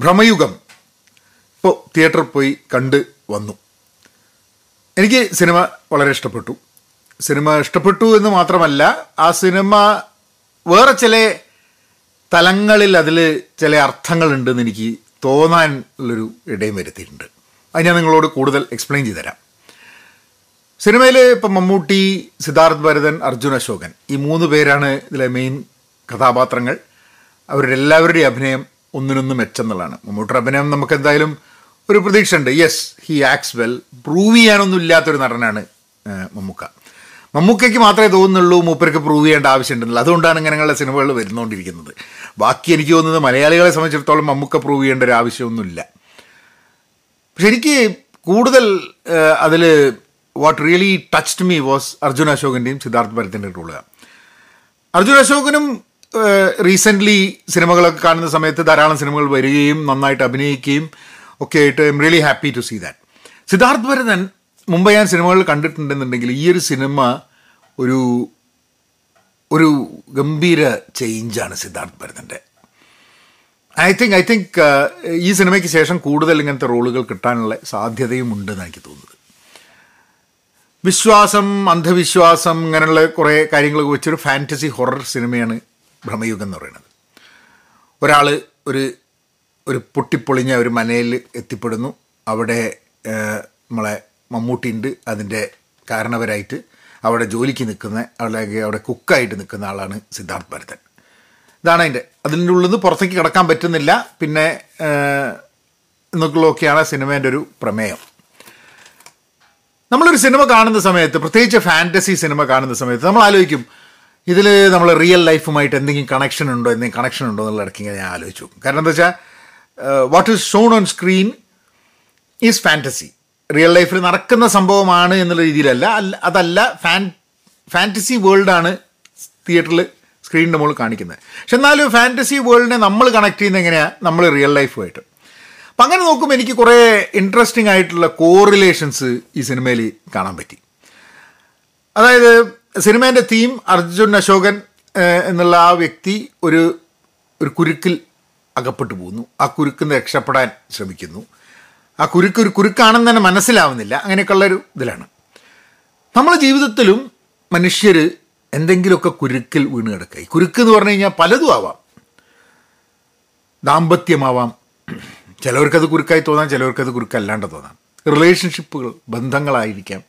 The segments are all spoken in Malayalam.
ഭ്രമയുഗം. ഇപ്പോൾ തിയേറ്ററിൽ പോയി കണ്ട് വന്നു. എനിക്ക് സിനിമ വളരെ ഇഷ്ടപ്പെട്ടു. സിനിമ ഇഷ്ടപ്പെട്ടു എന്ന് മാത്രമല്ല ആ സിനിമ വേറെ ചില തലങ്ങളിൽ അതിൽ ചില അർത്ഥങ്ങളുണ്ടെന്ന് എനിക്ക് തോന്നാൻ ഉള്ളൊരു ഇടയും വരുത്തിയിട്ടുണ്ട്. അത് ഞാൻ നിങ്ങളോട് കൂടുതൽ എക്സ്പ്ലെയിൻ ചെയ്തു തരാം. സിനിമയിൽ ഇപ്പം മമ്മൂട്ടി സിദ്ധാർത്ഥ് ഭരതൻ അർജുൻ അശോകൻ ഈ മൂന്ന് പേരാണ് ഇതിലെ മെയിൻ കഥാപാത്രങ്ങൾ. അവരുടെ എല്ലാവരുടെയും അഭിനയം ഒന്നിനൊന്ന് മെച്ചെന്നുള്ളതാണ്. മമ്മൂട്ടിയുടെ അഭിനയം നമുക്ക് എന്തായാലും ഒരു പ്രതീക്ഷ ഉണ്ട് yes he acts well prove ചെയ്യാനൊന്നും ഇല്ലാത്തൊരു നടനാണ് മമ്മൂക്ക. മമ്മൂക്കയ്ക്ക് മാത്രമേ തോന്നുന്നുള്ളൂ മൂപ്പർക്ക് പ്രൂവ് ചെയ്യേണ്ട ആവശ്യമുണ്ടല്ലോ അതുകൊണ്ടാണ് ഇങ്ങനെയുള്ള സിനിമകൾ വരുന്നുകൊണ്ടിരിക്കുന്നത് ബാക്കി എനിക്ക് തോന്നുന്നത് മലയാളികളെ സംബന്ധിച്ചിടത്തോളം മമ്മൂക്ക പ്രൂവ് ചെയ്യേണ്ട ഒരു ആവശ്യമൊന്നുമില്ല. പക്ഷെ എനിക്ക് കൂടുതൽ അതിൽ what really touched me was Arjun അശോകന്റെയും Siddharth ഭരത്തിന്റെ റോൾ അർജുൻ അശോകനും റീസെന്റ്ലി സിനിമകളൊക്കെ കാണുന്ന സമയത്ത് ധാരാളം സിനിമകൾ വരികയും നന്നായിട്ട് അഭിനയിക്കുകയും ഒക്കെ ആയിട്ട് I am really happy to see that Siddharth Bharathan മുമ്പ് ഞാൻ സിനിമകൾ കണ്ടിട്ടുണ്ടെന്നുണ്ടെങ്കിൽ ഈ ഒരു സിനിമ ഒരു ഒരു ഗംഭീര ചേഞ്ചാണ് സിദ്ധാർത്ഥ് ഭരതന്റെ. ഐ തിങ്ക് ഐ തിങ്ക് ഈ സിനിമയ്ക്ക് ശേഷം കൂടുതൽ ഇങ്ങനത്തെ റോളുകൾ കിട്ടാനുള്ള സാധ്യതയും ഉണ്ടെന്ന് എനിക്ക് തോന്നുന്നത്. വിശ്വാസം അന്ധവിശ്വാസം ഇങ്ങനെയുള്ള കുറേ കാര്യങ്ങളൊക്കെ വെച്ചൊരു ഫാന്റസി ഹൊറർ സിനിമയാണ് ഭ്രമയുഗം എന്ന് പറയുന്നത്. ഒരാൾ ഒരു ഒരു പൊട്ടിപ്പൊളിഞ്ഞ ഒരു മനയിൽ എത്തിപ്പെടുന്നു. അവിടെ നമ്മളെ മമ്മൂട്ടിയുണ്ട്. അതിന്റെ കാരണവരായിട്ട് അവിടെ ജോലിക്ക് നിൽക്കുന്ന അല്ലെങ്കിൽ അവിടെ കുക്കായിട്ട് നിൽക്കുന്ന ആളാണ് സിദ്ധാർത്ഥ് ഭരതൻ. ഇതാണ് അതിന്റെ. അതിന്റെ ഉള്ളിൽ നിന്ന് പുറത്തേക്ക് കിടക്കാൻ പറ്റുന്നില്ല. പിന്നെ ഏഹ്, എന്നൊക്കെയൊക്കെയാണ് സിനിമേന്റെ ഒരു പ്രമേയം. നമ്മളൊരു സിനിമ കാണുന്ന സമയത്ത് പ്രത്യേകിച്ച് ഫാന്റസി സിനിമ കാണുന്ന സമയത്ത് നമ്മൾ ആലോചിക്കും ഇതിൽ നമ്മൾ റിയൽ ലൈഫുമായിട്ട് എന്തെങ്കിലും കണക്ഷൻ ഉണ്ടോ എന്തെങ്കിലും കണക്ഷൻ ഉണ്ടോ എന്നുള്ള ഇടയ്ക്ക് ഞാൻ ആലോചിച്ചു. കാരണം എന്താ വെച്ചാൽ what is shown on screen is fantasy real ലൈഫിൽ നടക്കുന്ന സംഭവമാണ് എന്നുള്ള രീതിയിലല്ല അതല്ല ഫാൻ ഫാന്റസി വേൾഡാണ് തിയേറ്ററിൽ സ്ക്രീനിന്റെ മുകളിൽ കാണിക്കുന്നത്. പക്ഷെ എന്നാലും ഫാന്റസി വേൾഡിനെ നമ്മൾ കണക്ട് ചെയ്യുന്നത് എങ്ങനെയാണ് നമ്മൾ റിയൽ ലൈഫുമായിട്ട് അപ്പം അങ്ങനെ നോക്കുമ്പോൾ എനിക്ക് കുറേ ഇൻട്രസ്റ്റിംഗ് ആയിട്ടുള്ള കോറിലേഷൻസ് ഈ സിനിമയിൽ കാണാൻ പറ്റി. അതായത് സിനിമേന്റെ തീം അർജുൻ അശോകൻ എന്നുള്ള ആ വ്യക്തി ഒരു ഒരു കുരുക്കിൽ അകപ്പെട്ടു പോകുന്നു ആ കുരുക്കിൽ നിന്ന് രക്ഷപ്പെടാൻ ശ്രമിക്കുന്നു. ആ കുരുക്ക് ഒരു കുരുക്കാണെന്ന് തന്നെ മനസ്സിലാവുന്നില്ല. അങ്ങനെയൊക്കെയുള്ളൊരു ഇതിലാണ്. നമ്മളെ ജീവിതത്തിലും മനുഷ്യർ എന്തെങ്കിലുമൊക്കെ കുരുക്കിൽ വീണ് കിടക്കുക. ഈ കുരുക്ക് എന്ന് പറഞ്ഞു കഴിഞ്ഞാൽ പലതും ആവാം. ദാമ്പത്യമാവാം. ചിലവർക്കത് കുരുക്കായി തോന്നാം ചിലവർക്കത് കുരുക്കല്ലാണ്ട് തോന്നാം. റിലേഷൻഷിപ്പുകൾ ബന്ധങ്ങളായിരിക്കാം.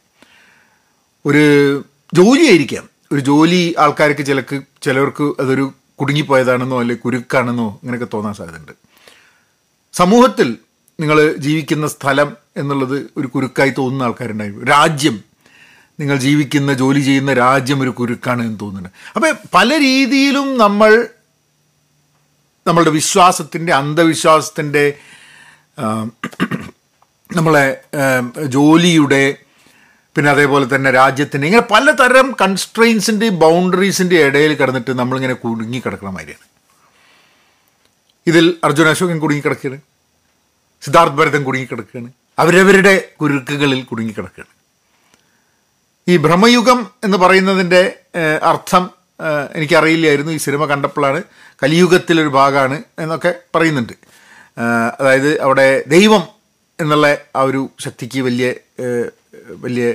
ഒരു ജോലിയായിരിക്കാം. ഒരു ജോലി ആൾക്കാർക്ക് ചിലക്ക് ചിലവർക്ക് അതൊരു കുടുങ്ങിപ്പോയതാണെന്നോ അല്ലെങ്കിൽ കുരുക്കാണെന്നോ അങ്ങനെയൊക്കെ തോന്നാൻ സാധ്യതയുണ്ട്. സമൂഹത്തിൽ നിങ്ങൾ ജീവിക്കുന്ന സ്ഥലം എന്നുള്ളത് ഒരു കുരുക്കായി തോന്നുന്ന ആൾക്കാരുണ്ടായി രാജ്യം നിങ്ങൾ ജീവിക്കുന്ന ജോലി ചെയ്യുന്ന രാജ്യം ഒരു കുരുക്കാണ് എന്ന് തോന്നുന്നുണ്ട്. അപ്പം പല രീതിയിലും നമ്മൾ നമ്മളുടെ വിശ്വാസത്തിന്റെ അന്ധവിശ്വാസത്തിന്റെ നമ്മളെ ജോലിയുടെ പിന്നെ അതേപോലെ തന്നെ രാജ്യത്തിന്റെ ഇങ്ങനെ പലതരം കൺസ്ട്രെയിൻസിന്റെയും ബൗണ്ടറീസിന്റെ ഇടയിൽ കിടന്നിട്ട് നമ്മളിങ്ങനെ കുടുങ്ങി കിടക്കുന്ന മാതിരിയാണ്. ഇതിൽ അർജുന അശോകൻ കുടുങ്ങി കിടക്കുകയാണ് സിദ്ധാർത്ഥ് ഭരതൻ കുടുങ്ങി കിടക്കുകയാണ് അവരവരുടെ കുരുക്കുകളിൽ കുടുങ്ങി കിടക്കുകയാണ് ഈ ഭ്രമയുഗം എന്ന് പറയുന്നതിന്റെ അർത്ഥം എനിക്കറിയില്ലായിരുന്നു. ഈ സിനിമ കണ്ടപ്പോഴാണ് കലിയുഗത്തിലൊരു ഭാഗമാണ് എന്നൊക്കെ പറയുന്നുണ്ട്. അതായത് അവിടെ ദൈവം എന്നുള്ള ആ ഒരു ശക്തിക്ക് വലിയ വലിയ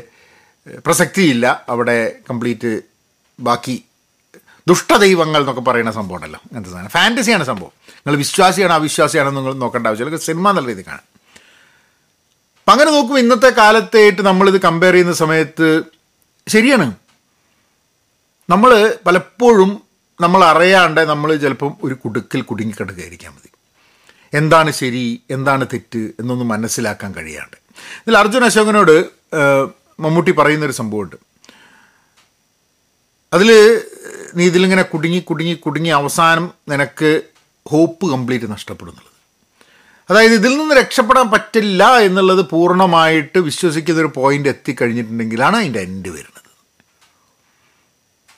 പ്രസക്തിയില്ല. അവിടെ കംപ്ലീറ്റ് ബാക്കി ദുഷ്ടദൈവങ്ങൾ എന്നൊക്കെ പറയുന്ന സംഭവം ഉണ്ടല്ലോ അങ്ങനത്തെ സാധനം? ഫാന്റസിയാണ് സംഭവം. നിങ്ങൾ വിശ്വാസിയാണോ അവിശ്വാസിയാണോ നിങ്ങൾ നോക്കേണ്ട ആവശ്യമില്ല. സിനിമ എന്നുള്ള രീതിയിൽ കാണാം. അപ്പം അങ്ങനെ നോക്കുമ്പോൾ ഇന്നത്തെ കാലത്തായിട്ട് നമ്മളിത് കമ്പയർ ചെയ്യുന്ന സമയത്ത് ശരിയാണ്. നമ്മൾ പലപ്പോഴും നമ്മൾ അറിയാണ്ട് നമ്മൾ ചിലപ്പം ഒരു കുടുക്കിൽ കുടുങ്ങിക്കിടക്കുകയായിരിക്കാൻ മതി. എന്താണ് ശരി എന്താണ് തെറ്റ് എന്നൊന്നും മനസ്സിലാക്കാൻ കഴിയാണ്ട്. ഇതിൽ അർജുൻ അശോകനോട് മമ്മൂട്ടി പറയുന്നൊരു സംഭവമുണ്ട്. അതിൽ നീ ഇതിലിങ്ങനെ കുടുങ്ങി കുടുങ്ങി കുടുങ്ങി അവസാനം നിനക്ക് ഹോപ്പ് കംപ്ലീറ്റ് നഷ്ടപ്പെടുന്നുള്ളത്. അതായത് ഇതിൽ നിന്ന് രക്ഷപ്പെടാൻ പറ്റില്ല എന്നുള്ളത് പൂർണമായിട്ട് വിശ്വസിക്കുന്ന ഒരു പോയിന്റ് എത്തിക്കഴിഞ്ഞിട്ടുണ്ടെങ്കിലാണ് അതിന്റെ എൻഡ് വരുന്നത്.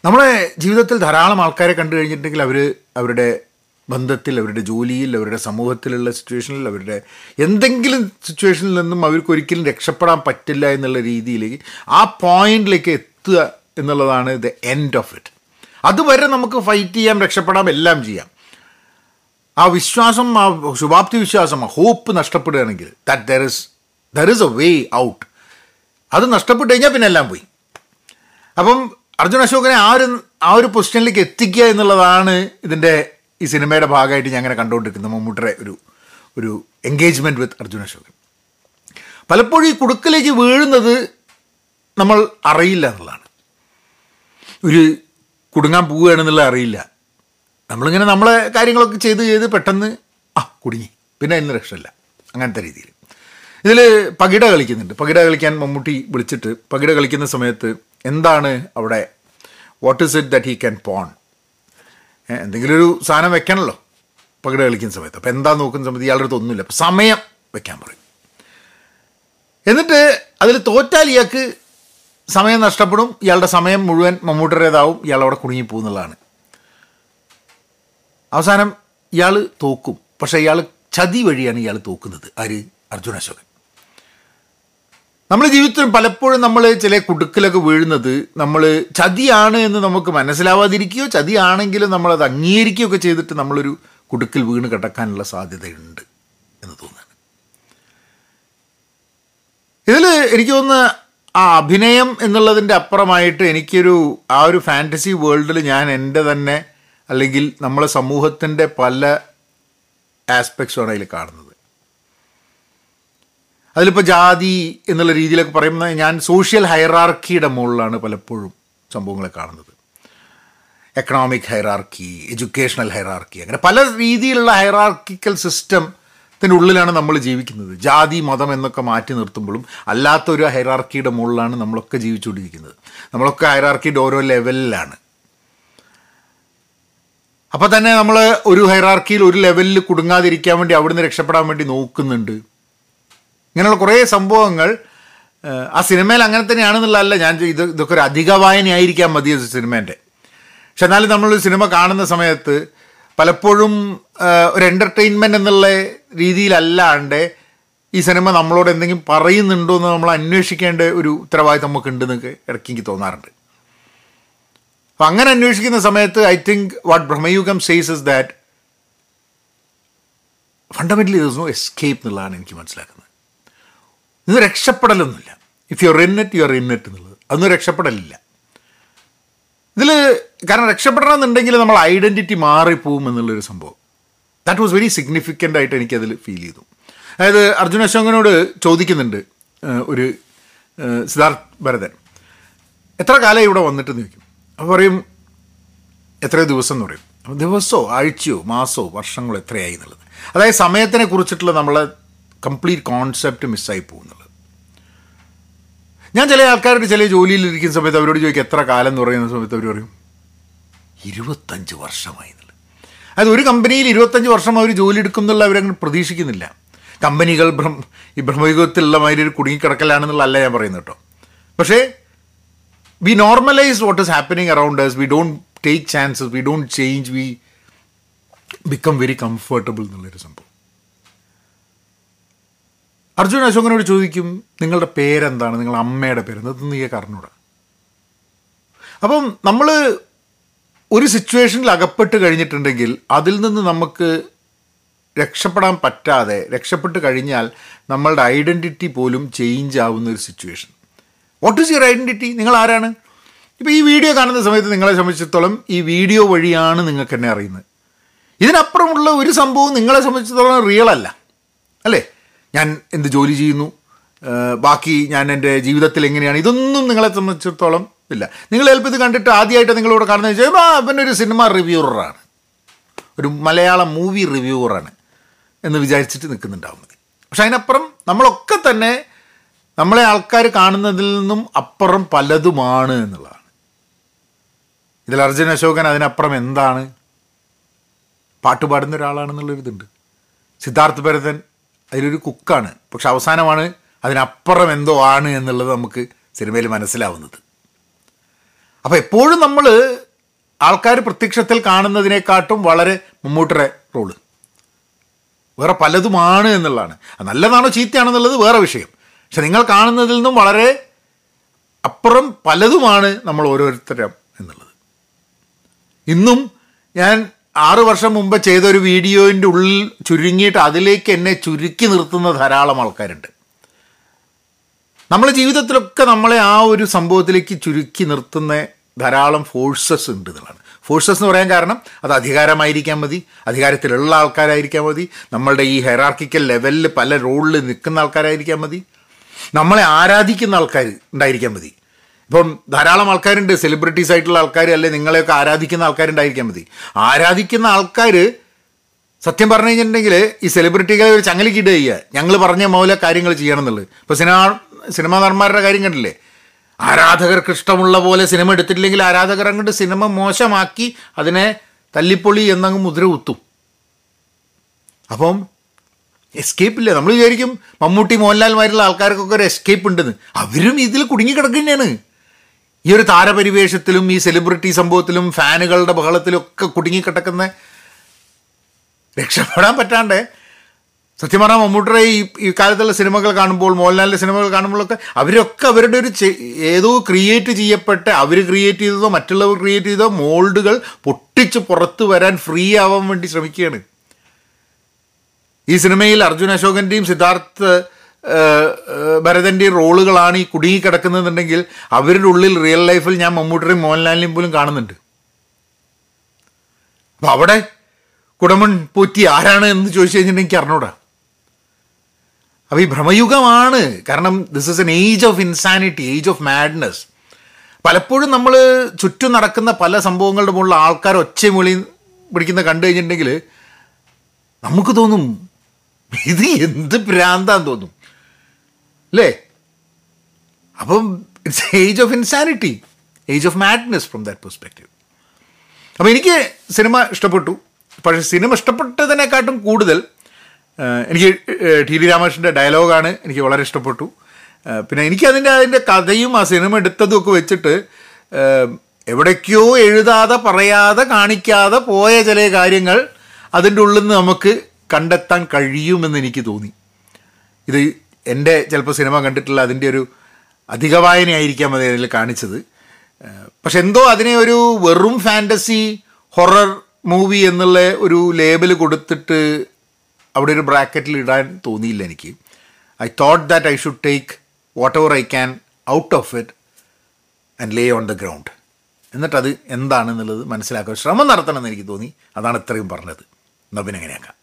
നമ്മളെ ജീവിതത്തിൽ ധാരാളം ആൾക്കാരെ കണ്ടു കഴിഞ്ഞിട്ടുണ്ടെങ്കിൽ അവർ അവരുടെ ബന്ധത്തിൽ അവരുടെ ജോലിയിൽ അവരുടെ സമൂഹത്തിലുള്ള സിറ്റുവേഷനിൽ അവരുടെ എന്തെങ്കിലും സിറ്റുവേഷനിൽ നിന്നും അവർക്ക് ഒരിക്കലും രക്ഷപ്പെടാൻ പറ്റില്ല എന്നുള്ള രീതിയിലേക്ക് ആ പോയിന്റിലേക്ക് എത്തുക എന്നുള്ളതാണ് ദ എൻഡ് ഓഫ് ഇറ്റ് അതുവരെ നമുക്ക് ഫൈറ്റ് ചെയ്യാം രക്ഷപ്പെടാം എല്ലാം ചെയ്യാം. ആ വിശ്വാസം ആ ശുഭാപ്തി വിശ്വാസം ആ hope നഷ്ടപ്പെടുകയാണെങ്കിൽ that there is there is a way out അത് നഷ്ടപ്പെട്ടു കഴിഞ്ഞാൽ പിന്നെ എല്ലാം പോയി. അപ്പം അർജുന അശോകനെ ആ ഒരു ആ ഒരു പൊസിഷനിലേക്ക് എത്തിക്കുക എന്നുള്ളതാണ് ഇതിന്റെ ഈ സിനിമയുടെ ഭാഗമായിട്ട് ഞാൻ അങ്ങനെ കണ്ടുകൊണ്ടിരിക്കുന്നത് മമ്മൂട്ടിയുടെ ഒരു ഒരു എൻഗേജ്മെന്റ് വിത്ത് അർജുൻ അശോകൻ. പലപ്പോഴും ഈ കുടുക്കലേക്ക് വീഴുന്നത് നമ്മൾ അറിയില്ല എന്നുള്ളതാണ്. ഒരു കുടുങ്ങാൻ പോവുകയാണെന്നുള്ളത് അറിയില്ല. നമ്മളിങ്ങനെ നമ്മളെ കാര്യങ്ങളൊക്കെ ചെയ്ത് ചെയ്ത് പെട്ടെന്ന് ആ കുടുങ്ങി. പിന്നെ അതിന് രക്ഷമില്ല അങ്ങനത്തെ രീതിയിൽ. ഇതിൽ പകിട കളിക്കുന്നുണ്ട്. പകിട കളിക്കാൻ മമ്മൂട്ടി വിളിച്ചിട്ട് പകിട കളിക്കുന്ന സമയത്ത് എന്താണ് അവിടെ what is it that he can pawn എന്തെങ്കിലും ഒരു സാധനം വെക്കണമല്ലോ പകിട കളിക്കുന്ന സമയത്ത്. അപ്പോൾ എന്താ നോക്കുന്ന സമയത്ത് ഇയാളുടെ അടുത്ത് ഒന്നുമില്ല. അപ്പോൾ സമയം വെക്കാൻ പറയും. എന്നിട്ട് അതിൽ തോറ്റാൽ ഇയാൾക്ക് സമയം നഷ്ടപ്പെടും. ഇയാളുടെ സമയം മുഴുവൻ മമ്മൂട്ടരുടേതാവും ഇയാൾ അവിടെ കുടുങ്ങിപ്പോകുന്നുള്ളതാണ് അവസാനം ഇയാൾ തോക്കും. പക്ഷേ ഇയാൾ ചതി വഴിയാണ് ഇയാൾ തോക്കുന്നത്. ആര്? അർജുന അശോകൻ. നമ്മൾ ജീവിതത്തിൽ പലപ്പോഴും നമ്മൾ ചില കുടുക്കിലൊക്കെ വീഴുന്നത് നമ്മൾ ചതിയാണ് എന്ന് നമുക്ക് മനസ്സിലാവാതിരിക്കുകയോ ചതിയാണെങ്കിലും നമ്മളത് അംഗീകരിക്കുകയൊക്കെ ചെയ്തിട്ട് നമ്മളൊരു കുടുക്കിൽ വീണ് കിടക്കാനുള്ള സാധ്യതയുണ്ട് എന്ന് തോന്നുന്നു ഇതിൽ എനിക്ക് തോന്നുന്ന ആ അഭിനയം എന്നുള്ളതിന്റെ അപ്പുറമായിട്ട് എനിക്കൊരു ആ ഒരു ഫാന്റസി വേൾഡിൽ ഞാൻ എന്റെ തന്നെ അല്ലെങ്കിൽ നമ്മളെ സമൂഹത്തിന്റെ പല ആസ്പെക്ട്സുമാണ് അതിൽ കാണുന്നത്. അതിലിപ്പോൾ ജാതി എന്നുള്ള രീതിയിലൊക്കെ പറയുമ്പോൾ ഞാൻ സോഷ്യൽ ഹൈറാർക്കിയുടെ മുകളിലാണ് പലപ്പോഴും സംഭവങ്ങളെ കാണുന്നത്. എക്കണോമിക് ഹൈറാർക്കി എഡ്യൂക്കേഷണൽ ഹൈറാർക്കി അങ്ങനെ പല രീതിയിലുള്ള ഹൈറാർക്കിക്കൽ സിസ്റ്റത്തിന്റെ ഉള്ളിലാണ് നമ്മൾ ജീവിക്കുന്നത്. ജാതി മതം എന്നൊക്കെ മാറ്റി നിർത്തുമ്പോഴും അല്ലാത്തൊരു ഹൈറാർക്കിയുടെ മുകളിലാണ് നമ്മളൊക്കെ ജീവിച്ചുകൊണ്ടിരിക്കുന്നത്. നമ്മളൊക്കെ ഹൈറാർക്കിയുടെ ഓരോ ലെവലിലാണ് അപ്പോൾ തന്നെ നമ്മൾ ഒരു ഹൈറാർക്കിയിൽ ഒരു ലെവലിൽ കുടുങ്ങാതിരിക്കാൻ വേണ്ടി അവിടുന്ന് രക്ഷപ്പെടാൻ വേണ്ടി നോക്കുന്നുണ്ട്. ഇങ്ങനെയുള്ള കുറേ സംഭവങ്ങൾ ആ സിനിമയിൽ അങ്ങനെ തന്നെയാണെന്നുള്ളതല്ല ഞാൻ ഇത് ഇതൊക്കെ ഒരു അധിക വായനയായിരിക്കാം മതി സിനിമേന്റെ. പക്ഷെ എന്നാലും നമ്മൾ സിനിമ കാണുന്ന സമയത്ത് പലപ്പോഴും ഒരു എന്റർടൈൻമെന്റ് എന്നുള്ള രീതിയിലല്ലാണ്ട് ഈ സിനിമ നമ്മളോട് എന്തെങ്കിലും പറയുന്നുണ്ടോ എന്ന് നമ്മൾ അന്വേഷിക്കേണ്ട ഒരു ഉത്തരവാദിത്തം നമുക്ക് ഉണ്ടെന്നൊക്കെ ഇടയ്ക്ക് എനിക്ക് തോന്നാറുണ്ട്. അപ്പം അങ്ങനെ അന്വേഷിക്കുന്ന സമയത്ത് I think what Bramayugam says is that fundamentally thus no escape എന്നുള്ളതാണ് എനിക്ക് മനസ്സിലാക്കുന്നത്. ഇത് രക്ഷപ്പെടലൊന്നുമില്ല. If you in you are in it എന്നുള്ളത്. അതൊന്നും രക്ഷപ്പെടലില്ല. ഇതിൽ കാരണം രക്ഷപ്പെടണമെന്നുണ്ടെങ്കിൽ നമ്മൾ ഐഡന്റിറ്റി മാറിപ്പോവും എന്നുള്ളൊരു സംഭവം. ദാറ്റ് വാസ് വെരി സിഗ്നിഫിക്കന്റ് ആയിട്ട് എനിക്കതിൽ ഫീൽ ചെയ്തു. അതായത് അർജുന അശോകനോട് ചോദിക്കുന്നുണ്ട് ഒരു സിദ്ധാർത്ഥ് ഭരതൻ. എത്ര കാലം ഇവിടെ വന്നിട്ടെന്ന് ചോദിക്കും. അപ്പോൾ പറയും എത്ര ദിവസം എന്ന് പറയും. ദിവസമോ ആഴ്ചയോ മാസമോ വർഷങ്ങളോ എത്രയായി എന്നുള്ളത്. അതായത് സമയത്തിനെ കുറിച്ചിട്ടുള്ള നമ്മളെ കംപ്ലീറ്റ് കോൺസെപ്റ്റ് മിസ്സായി പോകുന്നുള്ളത് ഞാൻ ചില ആൾക്കാരുടെ ചില ജോലിയിലിരിക്കുന്ന സമയത്ത് അവരോട് ചോദിക്കും എത്ര കാലം എന്ന് പറയുന്ന സമയത്ത് അവർ പറയും? ഇരുപത്തഞ്ച് വർഷമായി എന്നുള്ളത് അതായത് ഒരു കമ്പനിയിൽ ഇരുപത്തഞ്ച് വർഷം അവർ ജോലി എടുക്കും എന്നുള്ള അവരങ്ങനെ പ്രതീക്ഷിക്കുന്നില്ല. കമ്പനികൾ ബ്രഹ്മ ഈ ബ്രഹ്മയുഗത്തിലുള്ള മാതിരി ഒരു കുടുങ്ങിക്കിടക്കലാണെന്നുള്ളതല്ല ഞാൻ പറയുന്നത് കേട്ടോ. പക്ഷേ we normalise what is happening around us. We don't take chances we don't change we become very comfortable എന്നുള്ളൊരു സംഭവം. അർജുൻ അശോകനോട് ചോദിക്കും നിങ്ങളുടെ പേരെന്താണ്? നിങ്ങളുടെ അമ്മയുടെ പേര്? എന്നതൊന്നും നീ അറിഞ്ഞൂടാ അപ്പം നമ്മൾ ഒരു സിറ്റുവേഷനിൽ അകപ്പെട്ട് കഴിഞ്ഞിട്ടുണ്ടെങ്കിൽ അതിൽ നിന്ന് നമുക്ക് രക്ഷപ്പെടാൻ പറ്റാതെ രക്ഷപ്പെട്ട് കഴിഞ്ഞാൽ നമ്മളുടെ ഐഡന്റിറ്റി പോലും ചേഞ്ച് ആവുന്ന ഒരു situation what is your identity നിങ്ങൾ ആരാണ്? ഇപ്പോൾ ഈ വീഡിയോ കാണുന്ന സമയത്ത് നിങ്ങളെ സംബന്ധിച്ചിടത്തോളം ഈ വീഡിയോ വഴിയാണ് നിങ്ങൾക്ക് എന്നെ അറിയുന്നത്. ഇതിനപ്പുറമുള്ള ഒരു സംഭവം നിങ്ങളെ സംബന്ധിച്ചിടത്തോളം റിയൽ അല്ല. അല്ലേ? ഞാൻ എന്ത് ജോലി ചെയ്യുന്നു? ബാക്കി ഞാൻ എന്റെ ജീവിതത്തിൽ എങ്ങനെയാണ്? ഇതൊന്നും നിങ്ങളെ സംബന്ധിച്ചിടത്തോളം ഇല്ല. നിങ്ങൾ ചിലപ്പോൾ ഇത് കണ്ടിട്ട് ആദ്യമായിട്ട് നിങ്ങളിവിടെ കാണുന്നത് വെച്ചാൽ ആ ഒരു സിനിമ റിവ്യൂവറാണ് ഒരു മലയാളം മൂവി റിവ്യൂവറാണ് എന്ന് വിചാരിച്ചിട്ട് നിൽക്കുന്നുണ്ടാവും പക്ഷെ അതിനപ്പുറം നമ്മളൊക്കെ തന്നെ നമ്മളെ ആൾക്കാർ കാണുന്നതിൽ നിന്നും അപ്പുറം പലതുമാണ് എന്നുള്ളതാണ്. ഇതിൽ അർജുൻ അശോകൻ അതിനപ്പുറം എന്താണ്? പാട്ട് പാടുന്ന ഒരാളാണെന്നുള്ളൊരിതുണ്ട്. സിദ്ധാർത്ഥ് ഭരതൻ അതിലൊരു കുക്കാണ്. പക്ഷെ അവസാനമാണ് അതിനപ്പുറം എന്തോ ആണ് എന്നുള്ളത് നമുക്ക് സിനിമയിൽ മനസ്സിലാവുന്നത്. അപ്പോൾ എപ്പോഴും നമ്മൾ ആൾക്കാർ പ്രത്യക്ഷത്തിൽ കാണുന്നതിനെക്കാട്ടും വളരെ മമ്മൂട്ടിയുടെ റോൾ. വേറെ പലതുമാണ് എന്നുള്ളതാണ്. നല്ലതാണോ ചീത്തയാണെന്നുള്ളത് വേറെ വിഷയം. പക്ഷെ നിങ്ങൾ കാണുന്നതിൽ നിന്നും വളരെ അപ്പുറം പലതുമാണ് നമ്മൾ ഓരോരുത്തരും എന്നുള്ളത്. ഇന്നും ഞാൻ ആറ് വർഷം മുമ്പ് ചെയ്ത ഒരു വീഡിയോന്റെ ഉള്ളിൽ ചുരുങ്ങിയിട്ട് അതിലേക്ക് എന്നെ ചുരുക്കി നിർത്തുന്ന ധാരാളം ആൾക്കാരുണ്ട്. നമ്മളെ ജീവിതത്തിലൊക്കെ നമ്മളെ ആ ഒരു സംഭവത്തിലേക്ക് ചുരുക്കി നിർത്തുന്ന ധാരാളം ഫോഴ്സസ് ഉണ്ട് എന്നുള്ളതാണ്. ഫോഴ്സസ് എന്ന് പറയാൻ കാരണം അത് അധികാരമായിരിക്കാൻ മതി അധികാരത്തിലുള്ള ആൾക്കാരായിരിക്കാൻ മതി നമ്മളുടെ ഈ ഹെറാർക്കിക്കൽ ലെവലിൽ പല റോളിൽ നിൽക്കുന്ന ആൾക്കാരായിരിക്കാൻ മതി നമ്മളെ ആരാധിക്കുന്ന ആൾക്കാർ ഉണ്ടായിരിക്കാൻ മതി. ഇപ്പം ധാരാളം ആൾക്കാരുണ്ട് സെലിബ്രിറ്റീസ് ആയിട്ടുള്ള ആൾക്കാർ അല്ലെ നിങ്ങളെയൊക്കെ ആരാധിക്കുന്ന ആൾക്കാരുണ്ടായിരിക്കാൻ മതി. ആരാധിക്കുന്ന ആൾക്കാർ സത്യം പറഞ്ഞു കഴിഞ്ഞിട്ടുണ്ടെങ്കിൽ ഈ സെലിബ്രിറ്റികളെ ഒരു ചങ്ങലിക്കിട്ട് ചെയ്യുക. ഞങ്ങൾ പറഞ്ഞ മൂല കാര്യങ്ങൾ ചെയ്യണം എന്നുള്ളത് ഇപ്പോൾ സിനിമ സിനിമാ നടന്മാരുടെ കാര്യം കണ്ടില്ലേ? ആരാധകർക്ക് ഇഷ്ടമുള്ള പോലെ സിനിമ എടുത്തിട്ടില്ലെങ്കിൽ ആരാധകർ അങ്ങോട്ട് സിനിമ മോശമാക്കി അതിനെ തല്ലിപ്പൊളി എന്നങ്ങ് മുദ്ര കുത്തും. അപ്പം എസ്കേപ്പ് ഇല്ല. നമ്മൾ വിചാരിക്കും മമ്മൂട്ടി മോഹൻലാൽമാരുള്ള ആൾക്കാർക്കൊക്കെ ഒരു എസ്കേപ്പ് ഉണ്ടെന്ന്. അവരും ഇതിൽ കുടുങ്ങി കിടക്കുന്നതാണ് ഈ ഒരു താരപരിവേഷത്തിലും ഈ സെലിബ്രിറ്റി സംഭവത്തിലും ഫാനുകളുടെ ബഹളത്തിലും ഒക്കെ കുടുങ്ങിക്കിടക്കുന്ന രക്ഷപ്പെടാൻ പറ്റാണ്ട്. സത്യം പറഞ്ഞാൽ മമ്മൂട്ടിയുടെ ഈ ഈ കാലത്തുള്ള സിനിമകൾ കാണുമ്പോൾ മോഹൻലാലിന്റെ സിനിമകൾ കാണുമ്പോഴൊക്കെ അവരൊക്കെ അവരുടെ ഒരു ഏതോ ക്രിയേറ്റ് ചെയ്യപ്പെട്ട അവർ ക്രിയേറ്റ് ചെയ്തതോ മറ്റുള്ളവർ ക്രിയേറ്റ് ചെയ്തോ മോൾഡുകൾ പൊട്ടിച്ച് പുറത്തു വരാൻ ഫ്രീ ആവാൻ വേണ്ടി ശ്രമിക്കുകയാണ്. ഈ സിനിമയിൽ അർജുൻ അശോകന്റെയും സിദ്ധാർത്ഥ് ഭരതന്റെയും റോളുകളാണ് ഈ കുടുങ്ങി കിടക്കുന്നതെന്നുണ്ടെങ്കിൽ അവരുടെ ഉള്ളിൽ റിയൽ ലൈഫിൽ ഞാൻ മമ്മൂട്ടിയും മോഹൻലാലിനെയും പോലും കാണുന്നുണ്ട്. അപ്പം അവിടെ കുടമൺ പോറ്റി ആരാണ് എന്ന് ചോദിച്ചു കഴിഞ്ഞിട്ടുണ്ടെങ്കിൽ അറിഞ്ഞൂടാ. അപ്പോൾ ഈ ഭ്രമയുഗമാണ്. കാരണം this is an age of insanity age of madness പലപ്പോഴും നമ്മൾ ചുറ്റും നടക്കുന്ന പല സംഭവങ്ങളുടെ മുകളിൽ ആൾക്കാർ ഒച്ച മൊഴി പിടിക്കുന്ന കണ്ടു കഴിഞ്ഞിട്ടുണ്ടെങ്കിൽ നമുക്ക് തോന്നും ഇത് എന്ത് ഭ്രാന്താന്ന് തോന്നും. അല്ലേ? അപ്പം it's age of insanity age of madness from that perspective അപ്പോൾ എനിക്ക് സിനിമ ഇഷ്ടപ്പെട്ടു. പക്ഷേ സിനിമ ഇഷ്ടപ്പെട്ടതിനെക്കാട്ടും കൂടുതൽ എനിക്ക് ടി ഡി രാമകൃഷ്ണന്റെ ഡയലോഗാണ് എനിക്ക് വളരെ ഇഷ്ടപ്പെട്ടു. പിന്നെ എനിക്കതിന്റെ അതിന്റെ കഥയും ആ സിനിമ എടുത്തതും ഒക്കെ വെച്ചിട്ട് എവിടേക്കോ എഴുതാതെ പറയാതെ കാണിക്കാതെ പോയ ചില കാര്യങ്ങൾ അതിന്റെ ഉള്ളിൽ നിന്ന് നമുക്ക് കണ്ടെത്താൻ കഴിയുമെന്ന് എനിക്ക് തോന്നി. ഇത് എന്റെ ചിലപ്പോൾ സിനിമ കണ്ടിട്ടുള്ള അതിന്റെ ഒരു അധിക വായനയായിരിക്കാം അത് അതിൽ കാണിച്ചത്. പക്ഷെ എന്തോ അതിനെ ഒരു വെറും ഫാന്റസി ഹൊറർ മൂവി എന്നുള്ള ഒരു ലേബൽ കൊടുത്തിട്ട് അവിടെ ഒരു ബ്രാക്കറ്റിൽ ഇടാൻ തോന്നിയില്ല എനിക്ക്. I thought that I should take whatever I can out of it and lay on the ground. എന്നിട്ടത് എന്താണെന്നുള്ളത് മനസ്സിലാക്കാൻ ശ്രമം നടത്തണമെന്ന് എനിക്ക് തോന്നി. അതാണ് ഇത്രയും പറഞ്ഞത്. എന്നാൽ പിന്നെ എങ്ങനെയാക്കാം?